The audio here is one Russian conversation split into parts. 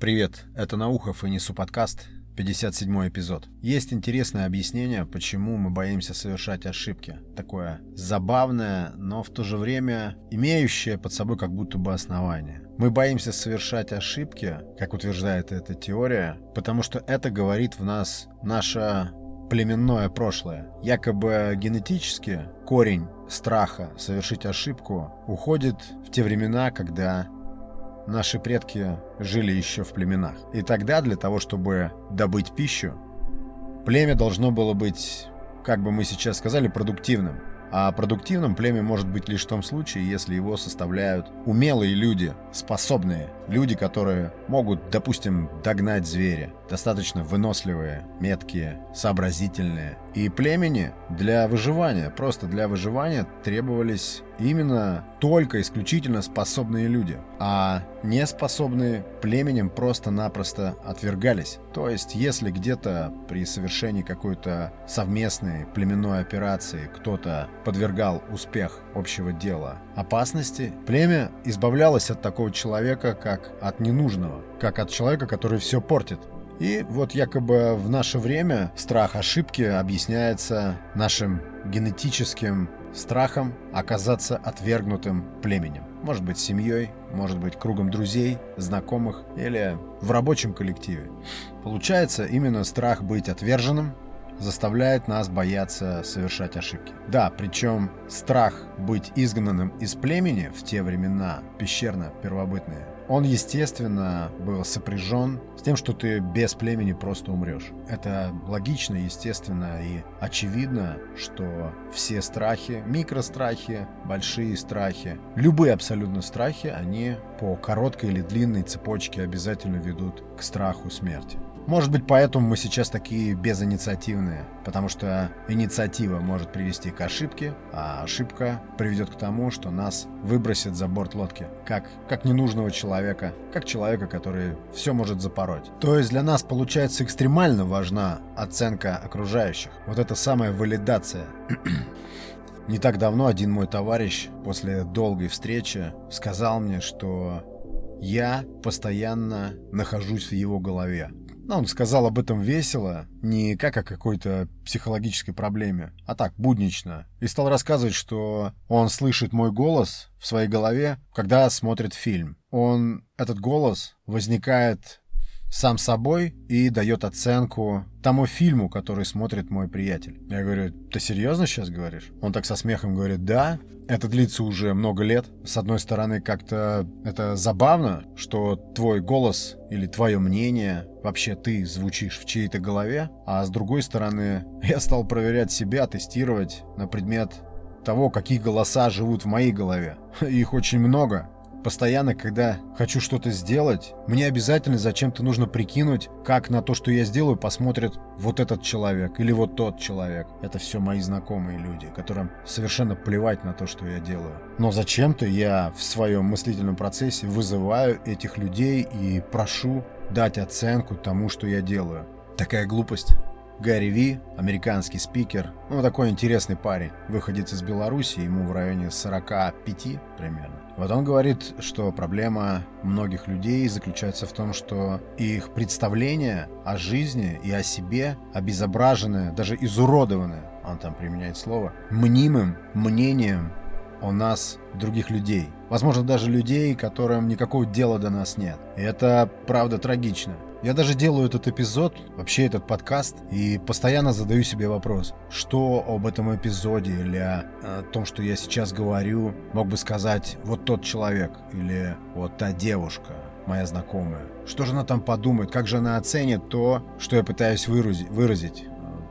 Привет, это Наухов и Несу подкаст, 57 эпизод. Есть интересное объяснение, почему мы боимся совершать ошибки. Такое забавное, но в то же время имеющее под собой как будто бы основание. Мы боимся совершать ошибки, как утверждает эта теория, потому что это говорит в нас наше племенное прошлое. Якобы генетически корень страха совершить ошибку уходит в те времена, когда наши предки жили еще в племенах. И тогда для того, чтобы добыть пищу, племя должно было быть, как бы мы сейчас сказали, продуктивным. А продуктивным племя может быть лишь в том случае, если его составляют умелые люди, способные, люди, которые могут, допустим, догнать зверя, достаточно выносливые, меткие, сообразительные. И племени для выживания, просто для выживания требовались именно только исключительно способные люди, а неспособные племенем просто-напросто отвергались. То есть, если где-то при совершении какой-то совместной племенной операции кто-то подвергал успех общего дела опасности, племя избавлялось от такого человека как от ненужного, как от человека, который все портит. И вот якобы в наше время страх ошибки объясняется нашим генетическим страхом оказаться отвергнутым племенем. Может быть семьей, может быть кругом друзей, знакомых или в рабочем коллективе. Получается, именно страх быть отверженным заставляет нас бояться совершать ошибки. Да, причем страх быть изгнанным из племени в те времена, пещерно-первобытные, он, естественно, был сопряжен с тем, что ты без племени просто умрешь. Это логично, естественно и очевидно, что все страхи, микрострахи, большие страхи, любые абсолютно страхи, они по короткой или длинной цепочке обязательно ведут к страху смерти. Может быть, поэтому мы сейчас такие безинициативные, потому что инициатива может привести к ошибке, а ошибка приведет к тому, что нас выбросит за борт лодки, как, как ненужного человека, как человека, который все может запороть. То есть для нас получается экстремально важна оценка окружающих. Вот это самая валидация. Не так давно один мой товарищ после долгой встречи сказал мне, что я постоянно нахожусь в его голове. Но он сказал об этом весело, не как о какой-то психологической проблеме, а так, буднично. И стал рассказывать, что он слышит мой голос в своей голове, когда смотрит фильм. Он, этот голос возникает сам собой и дает оценку тому фильму, который смотрит мой приятель. Я говорю, ты серьезно сейчас говоришь? Он так со смехом говорит, да, это длится уже много лет. С одной стороны, как-то это забавно, что твой голос или твое мнение, вообще ты звучишь в чьей-то голове, а с другой стороны, я стал проверять себя, тестировать на предмет того, какие голоса живут в моей голове. Их очень много. Постоянно, когда хочу что-то сделать, мне обязательно зачем-то нужно прикинуть, как на то, что я сделаю, посмотрит вот этот человек или вот тот человек. Это все мои знакомые люди, которым совершенно плевать на то, что я делаю. Но зачем-то я в своем мыслительном процессе вызываю этих людей и прошу дать оценку тому, что я делаю. Такая глупость. Гарри Ви, американский спикер, ну такой интересный парень, выходит из Беларуси, ему в районе 45 примерно. Вот он говорит, что проблема многих людей заключается в том, что их представление о жизни и о себе обезображены, даже изуродованы, он там применяет слово, мнимым мнением о нас других людей. Возможно, даже людей, которым никакого дела до нас нет. И это правда трагично. Я даже делаю этот эпизод, вообще этот подкаст, и постоянно задаю себе вопрос, что об этом эпизоде или о, том, что я сейчас говорю, мог бы сказать вот тот человек или вот та девушка, моя знакомая. Что же она там подумает, как же она оценит то, что я пытаюсь выразить, выразить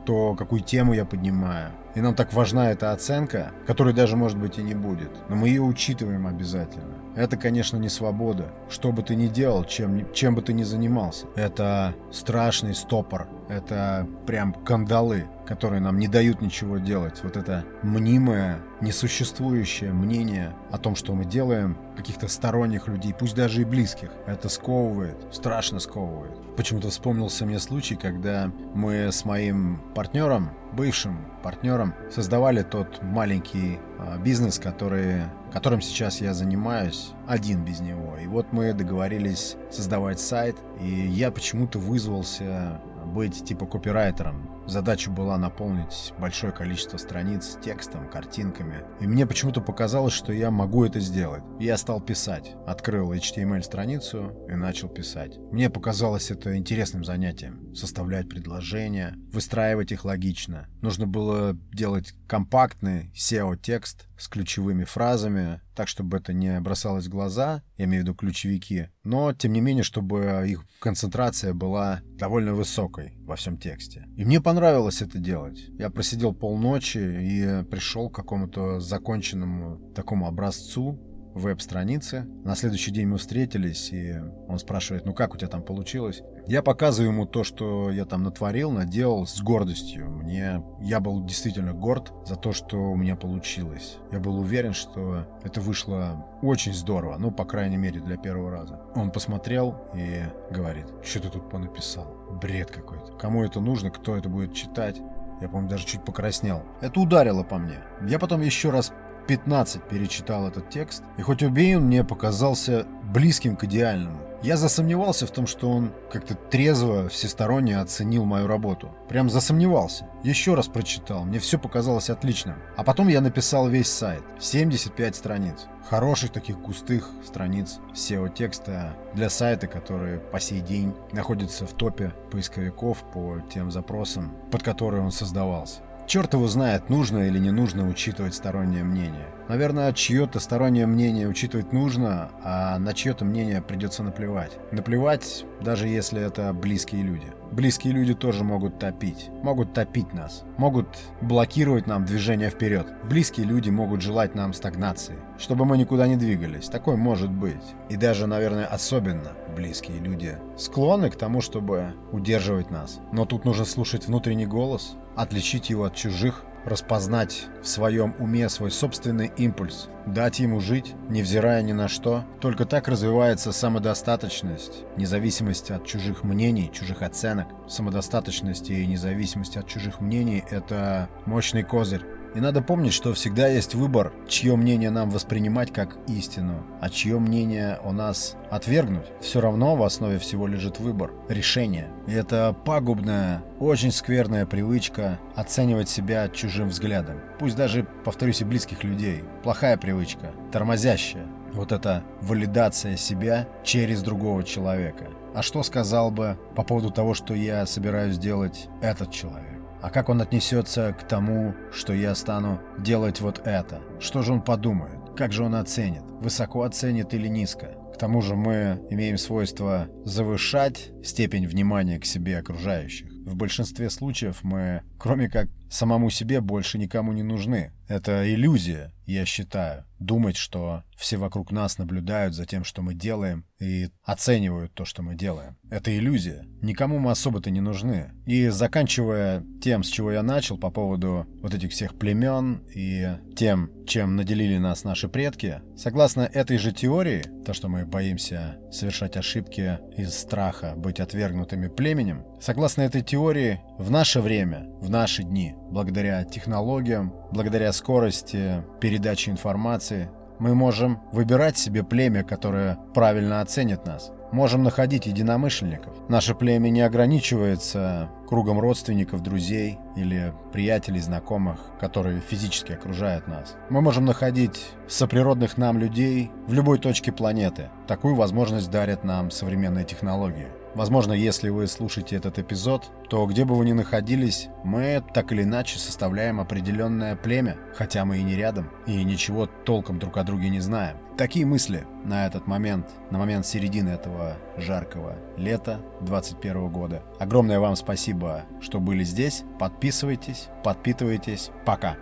то, какую тему я поднимаю. И нам так важна эта оценка, которой даже, может быть, и не будет. Но мы ее учитываем обязательно. Это, конечно, не свобода. Что бы ты ни делал, чем, чем бы ты ни занимался. Это страшный стопор. Это прям кандалы, которые нам не дают ничего делать. Вот это мнимое, несуществующее мнение о том, что мы делаем, каких-то сторонних людей, пусть даже и близких. Это сковывает, страшно сковывает. Почему-то вспомнился мне случай, когда мы с моим партнером бывшим партнером создавали тот маленький а, бизнес, который, которым сейчас я занимаюсь, один без него. И вот мы договорились создавать сайт, и я почему-то вызвался быть типа копирайтером. Задача была наполнить большое количество страниц текстом, картинками. И мне почему-то показалось, что я могу это сделать. Я стал писать. Открыл HTML-страницу и начал писать. Мне показалось это интересным занятием. Составлять предложения, выстраивать их логично. Нужно было делать компактный SEO-текст с ключевыми фразами, так, чтобы это не бросалось в глаза, я имею в виду ключевики, но, тем не менее, чтобы их концентрация была довольно высокой во всем тексте. И мне понравилось это делать. Я просидел полночи и пришел к какому-то законченному такому образцу, веб-страницы. На следующий день мы встретились, и он спрашивает, ну как у тебя там получилось? Я показываю ему то, что я там натворил, наделал с гордостью. Мне, я был действительно горд за то, что у меня получилось. Я был уверен, что это вышло очень здорово, ну, по крайней мере, для первого раза. Он посмотрел и говорит, что ты тут понаписал? Бред какой-то. Кому это нужно, кто это будет читать? Я, помню, даже чуть покраснел. Это ударило по мне. Я потом еще раз 15 перечитал этот текст, и хоть убей он мне показался близким к идеальному. Я засомневался в том, что он как-то трезво, всесторонне оценил мою работу. Прям засомневался. Еще раз прочитал, мне все показалось отличным. А потом я написал весь сайт. 75 страниц. Хороших таких густых страниц SEO-текста для сайта, который по сей день находится в топе поисковиков по тем запросам, под которые он создавался. Черт его знает, нужно или не нужно учитывать стороннее мнение. Наверное, чье-то стороннее мнение учитывать нужно, а на чье-то мнение придется наплевать. Наплевать, даже если это близкие люди. Близкие люди тоже могут топить. Могут топить нас. Могут блокировать нам движение вперед. Близкие люди могут желать нам стагнации. Чтобы мы никуда не двигались. Такое может быть. И даже, наверное, особенно близкие люди склонны к тому, чтобы удерживать нас. Но тут нужно слушать внутренний голос, отличить его от чужих, распознать в своем уме свой собственный импульс, дать ему жить, невзирая ни на что. Только так развивается самодостаточность, независимость от чужих мнений, чужих оценок. Самодостаточность и независимость от чужих мнений – это мощный козырь, и надо помнить, что всегда есть выбор, чье мнение нам воспринимать как истину, а чье мнение о нас отвергнуть. Все равно в основе всего лежит выбор, решение. И это пагубная, очень скверная привычка оценивать себя чужим взглядом. Пусть даже, повторюсь, и близких людей. Плохая привычка, тормозящая. Вот эта валидация себя через другого человека. А что сказал бы по поводу того, что я собираюсь делать этот человек? А как он отнесется к тому, что я стану делать вот это? Что же он подумает? Как же он оценит? Высоко оценит или низко? К тому же мы имеем свойство завышать степень внимания к себе окружающих. В большинстве случаев мы, кроме как самому себе, больше никому не нужны. Это иллюзия, я считаю. Думать, что все вокруг нас наблюдают за тем, что мы делаем, и оценивают то, что мы делаем. Это иллюзия. Никому мы особо-то не нужны. И заканчивая тем, с чего я начал по поводу вот этих всех племен и тем, чем наделили нас наши предки, согласно этой же теории, то, что мы боимся совершать ошибки из страха быть отвергнутыми племенем, согласно этой теории, в наше время, в наши дни, благодаря технологиям, благодаря скорости передачи информации, мы можем выбирать себе племя, которое правильно оценит нас. Можем находить единомышленников. Наше племя не ограничивается кругом родственников, друзей или приятелей, знакомых, которые физически окружают нас. Мы можем находить соприродных нам людей в любой точке планеты. Такую возможность дарят нам современные технологии. Возможно, если вы слушаете этот эпизод, то где бы вы ни находились, мы так или иначе составляем определенное племя, хотя мы и не рядом, и ничего толком друг о друге не знаем. Такие мысли на этот момент, на момент середины этого жаркого лета 2021 года. Огромное вам спасибо, что были здесь. Подписывайтесь, подпитывайтесь. Пока.